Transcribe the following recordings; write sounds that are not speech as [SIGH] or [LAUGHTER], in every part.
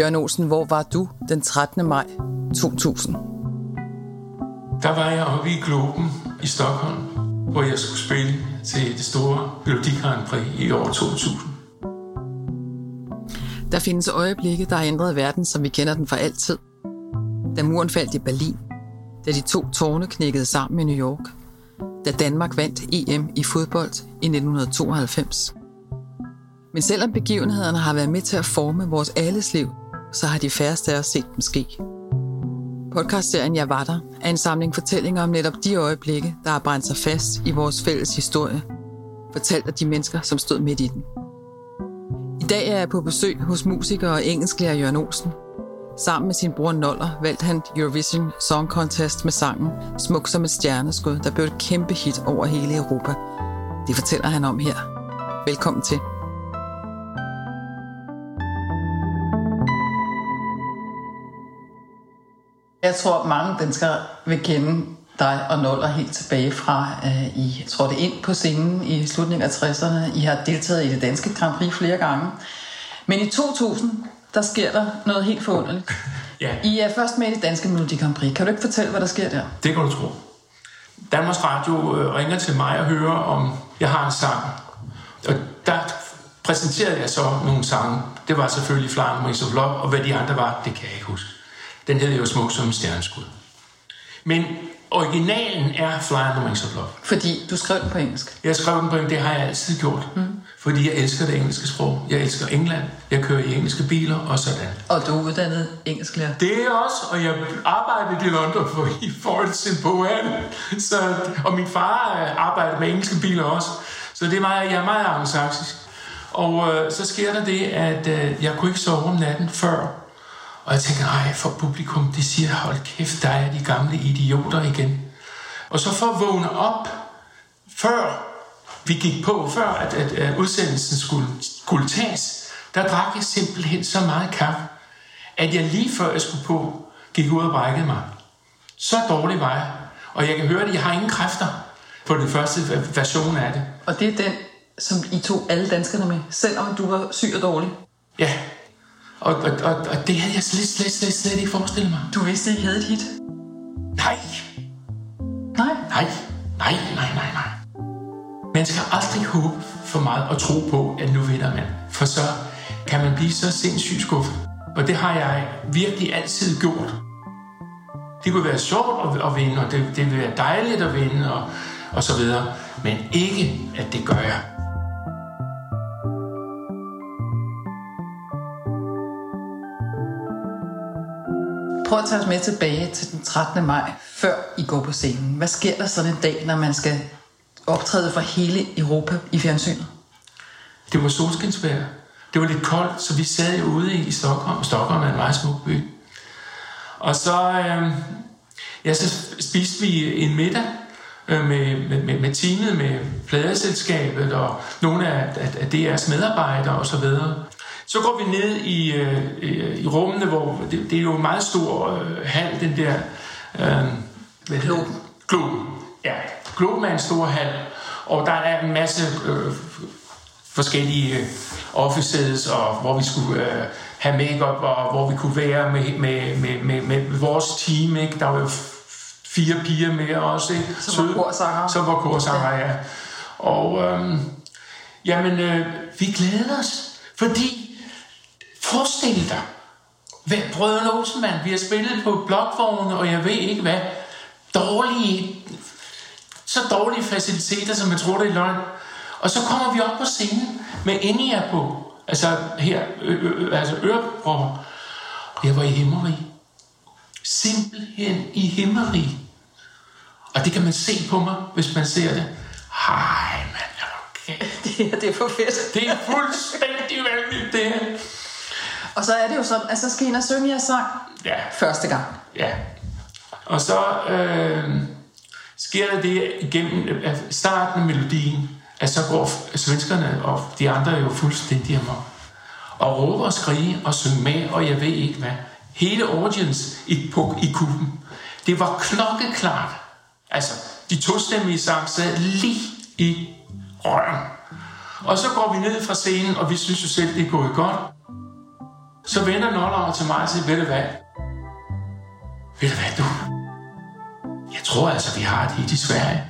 Jørgen Olsen, hvor var du den 13. maj 2000? Der var jeg oppe i Globen i Stockholm, hvor jeg skulle spille til det store Melodi Grand Prix i år 2000. Der findes øjeblikke, der har ændret verden, som vi kender den for altid. Da muren faldt i Berlin, da de to tårne knækkede sammen i New York, da Danmark vandt EM i fodbold i 1992. Men selvom begivenhederne har været med til at forme vores alles liv, så har de færreste af os set dem ske. Podcastserien Jeg var der er en samling fortællinger om netop de øjeblikke, der har brændt sig fast i vores fælles historie, fortalt af de mennesker, som stod midt i den. I dag er jeg på besøg hos musiker og engelsklærer Jørgen Olsen. Sammen med sin bror Noller valgte han Eurovision Song Contest med sangen Smuk som et stjerneskud, der blev et kæmpe hit over hele Europa. Det fortæller han om her. Velkommen til. Jeg tror, mange danskere vil kende dig og Noller helt tilbage fra, uh, I trådte ind på scenen i slutningen af 60'erne. I har deltaget i det danske Grand Prix flere gange. Men i 2000, der sker der noget helt forunderligt. Ja. I er først med i det danske Melodi Grand Prix. Kan du ikke fortælle, hvad der sker der? Det kan du tro. Danmarks Radio øh, ringer til mig og hører, om jeg har en sang. Og der præsenterede jeg så nogle sange. Det var selvfølgelig Flying Wings of Love, og hvad de andre var, det kan jeg ikke huske. Den hed jo Smuk som en stjerneskud. Men originalen er Flying Wings of Love. Fordi du skrev den på engelsk. Jeg skrev den på engelsk, det har jeg altid gjort. Mm. Fordi jeg elsker det engelske sprog. Jeg elsker England. Jeg kører i engelske biler og sådan. Og du er uddannet engelsklærer. Det er også, og jeg arbejdede i London for, i Forest Poem. Så, og min far arbejdede med engelske biler også. Så det er meget, jeg er meget anglosaksisk. Og øh, så sker der det, at øh, jeg kunne ikke sove om natten før. Og jeg tænker, ej, for publikum, det siger, hold kæft, der er de gamle idioter igen. Og så for at vågne op, før vi gik på, før at, at, at udsendelsen skulle, skulle tages, der drak jeg simpelthen så meget kaffe, at jeg lige før jeg skulle på, gik ud og brækkede mig. Så dårlig var jeg. Og jeg kan høre det, jeg har ingen kræfter på den første version af det. Og det er den, som I tog alle danskerne med, selvom du var syg og dårlig? Ja, og, og, og, og det havde jeg slet, slet, slet, slet ikke forestillet mig. Du vidste ikke, havde hit? Nej. Nej? Nej, nej, nej, nej, nej. Man skal aldrig håbe for meget og tro på, at nu vinder man. For så kan man blive så sindssygt skuffet. Og det har jeg virkelig altid gjort. Det kunne være sjovt at, at vinde, og det, det ville være dejligt at vinde, og, og så videre. Men ikke, at det gør jeg. Prøv at tage os med tilbage til den 13. maj, før I går på scenen. Hvad sker der sådan en dag, når man skal optræde for hele Europa i fjernsynet? Det var solskinsvejr. Det var lidt koldt, så vi sad ude i Stockholm. Stockholm er en meget smuk by. Og så, øh, ja, så spiste vi en middag øh, med, med, med, med teamet, med pladeselskabet og nogle af, af, af DR's medarbejdere osv. Så, går vi ned i, øh, i rummene, hvor det, det er jo en meget stor øh, hal, den der... Øh, Globen. Globen, ja. Globen er en stor hal, og der er en masse øh, forskellige øh, offices, og hvor vi skulle øh, have makeup og hvor vi kunne være med, med, med, med, med vores team. Ikke? Der var jo fire piger med også. Ikke? Som var korsanger. Som var korsanger, ja. ja. Og øh, jamen, øh, vi glæder os, fordi forestil dig, hvad, Brødrene Olsenmand, vi har spillet på blokvogne, og jeg ved ikke hvad, dårlige, så dårlige faciliteter, som jeg tror, det er løgn. Og så kommer vi op på scenen med Enya på, altså her, ø, ø, altså ørepropper. Jeg var i himmerig. Simpelthen i himmerig. Og det kan man se på mig, hvis man ser det. Hej, mand, okay. [LAUGHS] Det, det er for fedt. Det er fuldstændig vanvittigt, det her. Og så er det jo sådan, at så skal I ind og synge jeres sang Ja, første gang. ja. Og så øh, sker der det igennem starten af melodien, at så går svenskerne og de andre jo fuldstændig amok. Og råber og skrige og synge med, og jeg ved ikke hvad. Hele audience i, på, i kuben. Det var klokkeklart. Altså, de tostemmige sang sad lige i røven. Og så går vi ned fra scenen, og vi synes jo selv, det er gået godt. Så vender Noller til mig og siger, ved du hvad? Ved du hvad, du? Jeg tror altså, vi har et hit i Sverige.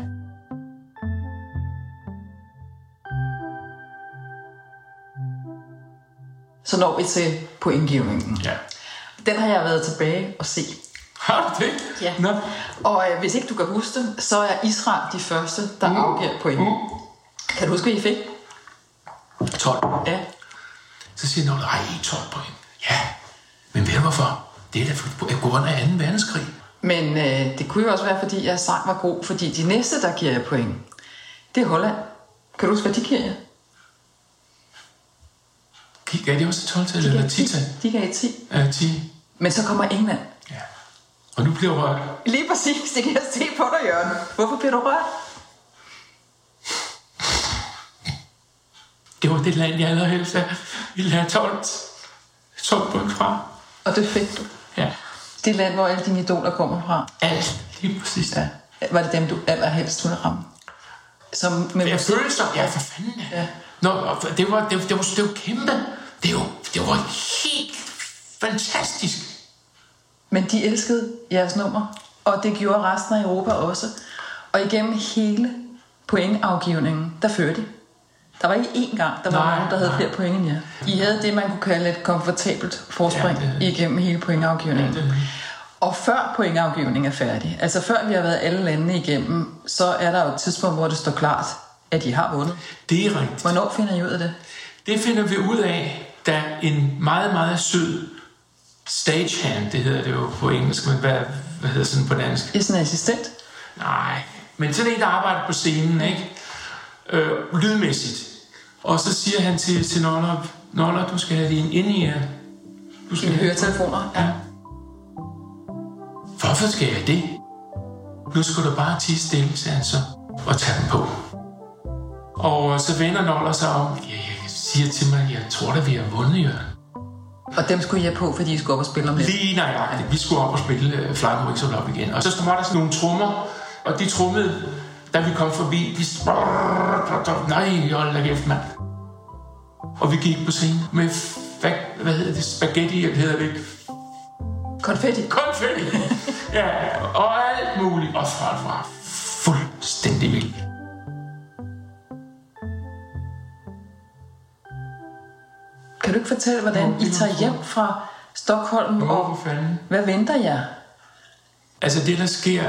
Så når vi til pointgivningen. Ja. Den har jeg været tilbage og se. Har du det? Ja. Nå. Og øh, hvis ikke du kan huske det, så er Israel de første, der mm. afgiver point. Mm. Kan du huske, hvad I fik? 12. Ja. Så siger Noller, ej, 12 point. Ja, men ved du hvorfor? Det er da på grund af 2. verdenskrig. Men øh, det kunne jo også være, fordi jeres sang var god, fordi de næste, der giver jer point, det er Holland. Kan du huske, hvad de giver jer? Gav de også 12 tal eller gav 10 tal? De gav 10. Ja, 10. Men så kommer England. Ja. Og nu bliver jeg rørt. Lige præcis, det kan jeg se på dig, Jørgen. Hvorfor bliver du rørt? Var det land, jeg allerhelst ville have 12, 12 point fra. Og det fik du. Ja, Det land, hvor alle dine idoler kommer fra. alt lige præcis. Ja. Var det dem, du allerhelst ville ramme? Som med Jeg musik? følte sig, ja for fanden. Ja. Nå, og det var, det, var, det, var, det var kæmpe. Det var, det var helt fantastisk. Men de elskede jeres nummer, og det gjorde resten af Europa også. Og igennem hele pointafgivningen, der førte de. Der var ikke én gang, der var Nej, nogen, der havde nej. flere point end jer. I havde det, man kunne kalde et komfortabelt forspring Ja, det- igennem hele pointafgivningen. Ja, det- Og før pointafgivningen er færdig, altså før vi har været alle landene igennem, så er der jo et tidspunkt, hvor det står klart, at de har vundet. Det er rigtigt. Hvornår finder I ud af det? Det finder vi ud af, da en meget, meget sød stagehand, det hedder det jo på engelsk, men hvad, hvad hedder sådan på dansk? I er sådan en assistent. Nej, men sådan en, der arbejder på scenen, ikke? Øh, lydmæssigt. Og så siger han til, til Noller, Noller, du skal have din ind i Du skal I have høretelefoner. Ja. Hvorfor skal jeg det? Nu skal du bare tige stille, sagde han så, og tage den på. Og så vender Noller sig om. Ja, jeg siger til mig, jeg tror da, vi har vundet, Jørgen. Og dem skulle have på, fordi I skulle op og spille om lidt. Lige nøjagtigt. Vi skulle op og spille Fly Me Wings Up igen. Og så var der sådan nogle trommer, og de trummede, da vi kom forbi. De Nej, hold da kæft, mand. Og vi gik på scenen med, hvad, hvad hedder det, spaghetti, eller hedder det ikke? Konfetti. Konfetti. [LAUGHS] ja, og alt muligt. Og folk var fuldstændig vildt. Kan du ikke fortælle, hvordan Nå, I tager hjem fra Stockholm, Nå, og for fanden. hvad venter jer? Altså det, der sker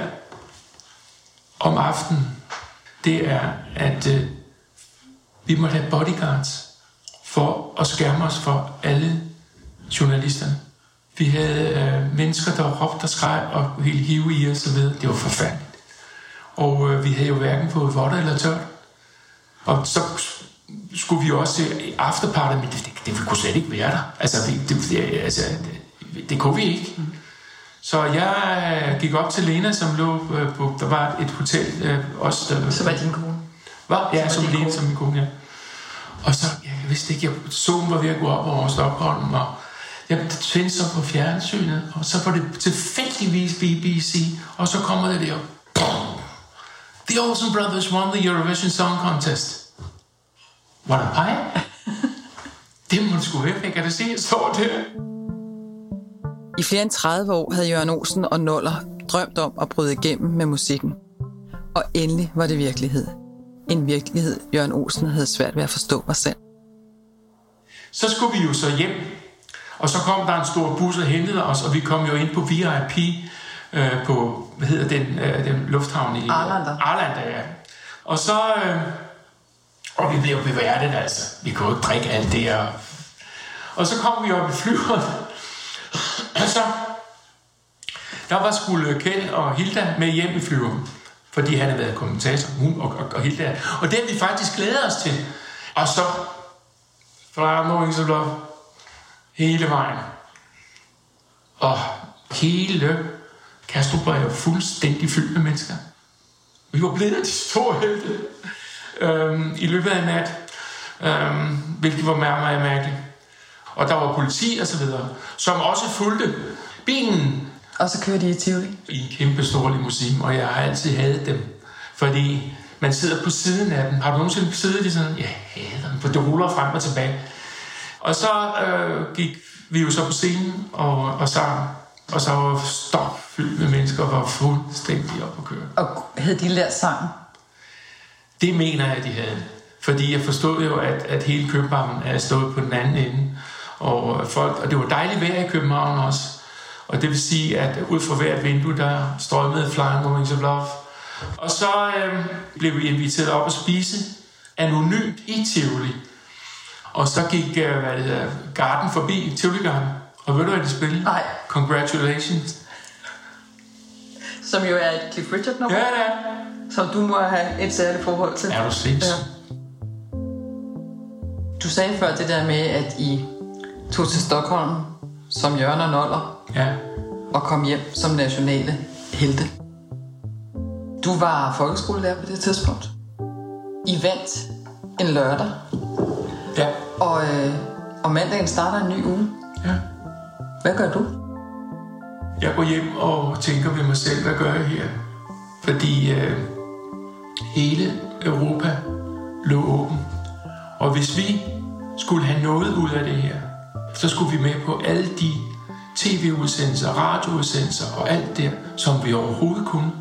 om aftenen, det er, at øh, vi må have bodyguards for at skærme os for alle journalisterne. Vi havde øh, mennesker, der råbte og skreg og ville hive i os og så. Det var forfærdeligt. Og øh, vi havde jo hverken fået votter eller tørt. Og så skulle vi også til afterparty, men det, det, det kunne slet ikke være der. Altså, vi, det, det, altså det, det kunne vi ikke. Mm. Så jeg øh, gik op til Lena, som lå øh, på, der var et hotel, øh, også der, Så var din kone. Hvad? Ja, som var din Lene, kone. som min kone, ja. Og så, jeg vidste ikke, jeg, solen var ved at gå op over Stockholm, og jeg tændte så på fjernsynet, og så var det tilfældigvis BBC, og så kommer det der! The Olsen Brothers won the Eurovision Song Contest. Var der pege? det må du sgu være, jeg kan da se, jeg står der. I flere end 30 år havde Jørgen Olsen og Noller drømt om at bryde igennem med musikken. Og endelig var det virkelighed. En virkelighed, Jørgen Olsen havde svært ved at forstå mig selv. Så skulle vi jo så hjem, og så kom der en stor bus og hentede os, og vi kom jo ind på VIP øh, på, hvad hedder den, øh, den lufthavn i... Arlanda. Arlanda, ja. Og så... Øh, og vi blev beværtet, altså. Vi kunne jo ikke drikke alt det, og, og så kom vi op i flyveren, og så... Der var skulle øh, Kjeld og Hilda med hjem i flyveren, fordi han havde været kommentator, hun og, og, og Hilda. Og det har vi faktisk glædet os til. Og så fra Mornings Love hele vejen. Og hele Kastrup var jo fuldstændig fyldt med mennesker. Vi var blevet de store helte øhm, i løbet af nat, øhm, hvilket var meget, meget mærkeligt. Og der var politi og så videre, som også fulgte bilen Og så kører de i Tivoli. i en kæmpe stor limousine, og jeg har altid hadet dem. Fordi man sidder på siden af dem. Har du nogensinde siddet i sådan? Jeg hader dem, for det ruller frem og tilbage. Og så øh, gik vi jo så på scenen og, og sang, og så var stop fyldt med mennesker, var fuldstændig op at køre. Og havde de lært sangen? Det mener jeg, de havde. Fordi jeg forstod jo, at, at hele København er stået på den anden ende. Og, folk, og det var dejligt vejr i København også. Og det vil sige, at ud fra hvert vindue, der strømmede Flying Wings of Love. Og så øh, blev vi inviteret op at spise anonymt i Tivoli. Og så gik øh, hvad det hedder, Garden forbi, Tivoli Garden. Og ved du, hvad de spillede? Nej. Congratulations. Som jo er et Cliff Richard nummer. Ja, det er. Som du må have et særligt forhold til. Er du sindssyg? Ja. Du sagde før det der med, at I tog til Stockholm som Jørgen og Noller Ja. og kom hjem som nationale helte. Du var folkeskolelærer på det tidspunkt. I vandt en lørdag, Ja. og, øh, og mandagen starter en ny uge. Ja. Hvad gør du? Jeg går hjem og tænker ved mig selv, hvad gør jeg her? Fordi øh, hele Europa lå åben. Og hvis vi skulle have noget ud af det her, så skulle vi med på alle de tv-udsendelser, radioudsendelser og alt det, som vi overhovedet kunne.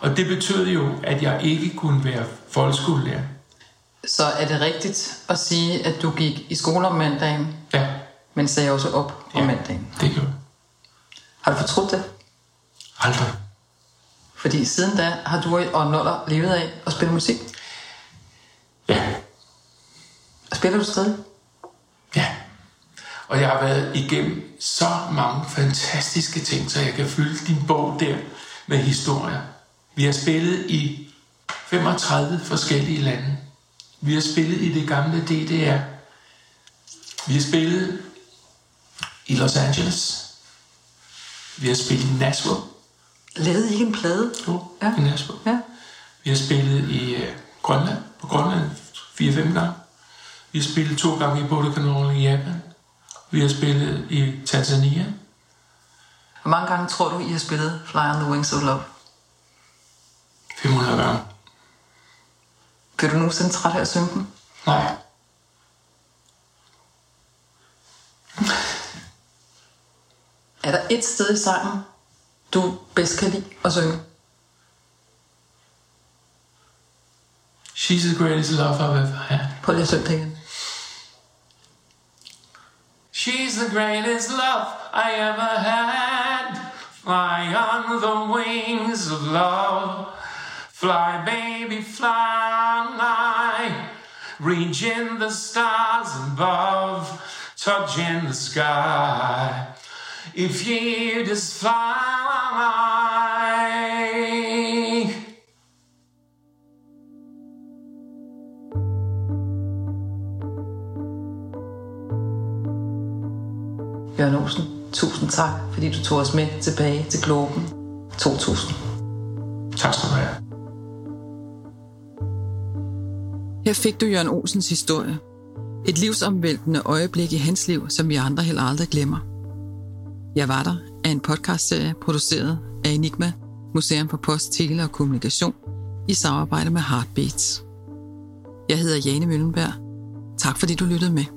Og det betød jo, at jeg ikke kunne være folkeskolelærer. Så er det rigtigt at sige, at du gik i skole om mandagen, Ja, men sagde også op om Ja. mandagen. det gjorde. Har du fortrudt det? Aldrig. Fordi siden da har du og Noller levet af at spille musik. Ja, Og spiller du stadig? Og jeg har været igennem så mange fantastiske ting, så jeg kan fylde din bog der med historier. Vi har spillet i 35 forskellige lande. Vi har spillet i det gamle DDR. Vi har spillet i Los Angeles. Vi har spillet i Nashville. Lavede I ikke en plade? Jo, Ja. i Nashville. Ja. Vi har spillet i øh, Grønland, på Grønland 4-5 gange. Vi har spillet to gange i Bodekanalen i Japan. Vi har spillet i Tanzania. Hvor mange gange tror du, I har spillet Fly on the Wings of Love? 500 gange. Bliver du nogensinde træt af at synge den? Nej. Er der et sted i sangen, du bedst kan lide at synge? She's the greatest love I've ever had. Prøv lige at synge det igen. She's the greatest love I ever had. Fly on the wings of love. Fly, baby, fly. Reach in the stars above. Touch in the sky. If you just fly. Jørgen Olsen, tusind tak, fordi du tog os med tilbage til Globen 2000. Tak skal du have. Her fik du Jørgen Olsens historie. Et livsomvæltende øjeblik i hans liv, som vi andre heller aldrig glemmer. Jeg var der er en podcastserie produceret af Enigma, Museum for Post, Tele og Kommunikation, i samarbejde med Heartbeats. Jeg hedder Jane Møllenberg. Tak fordi du lyttede med.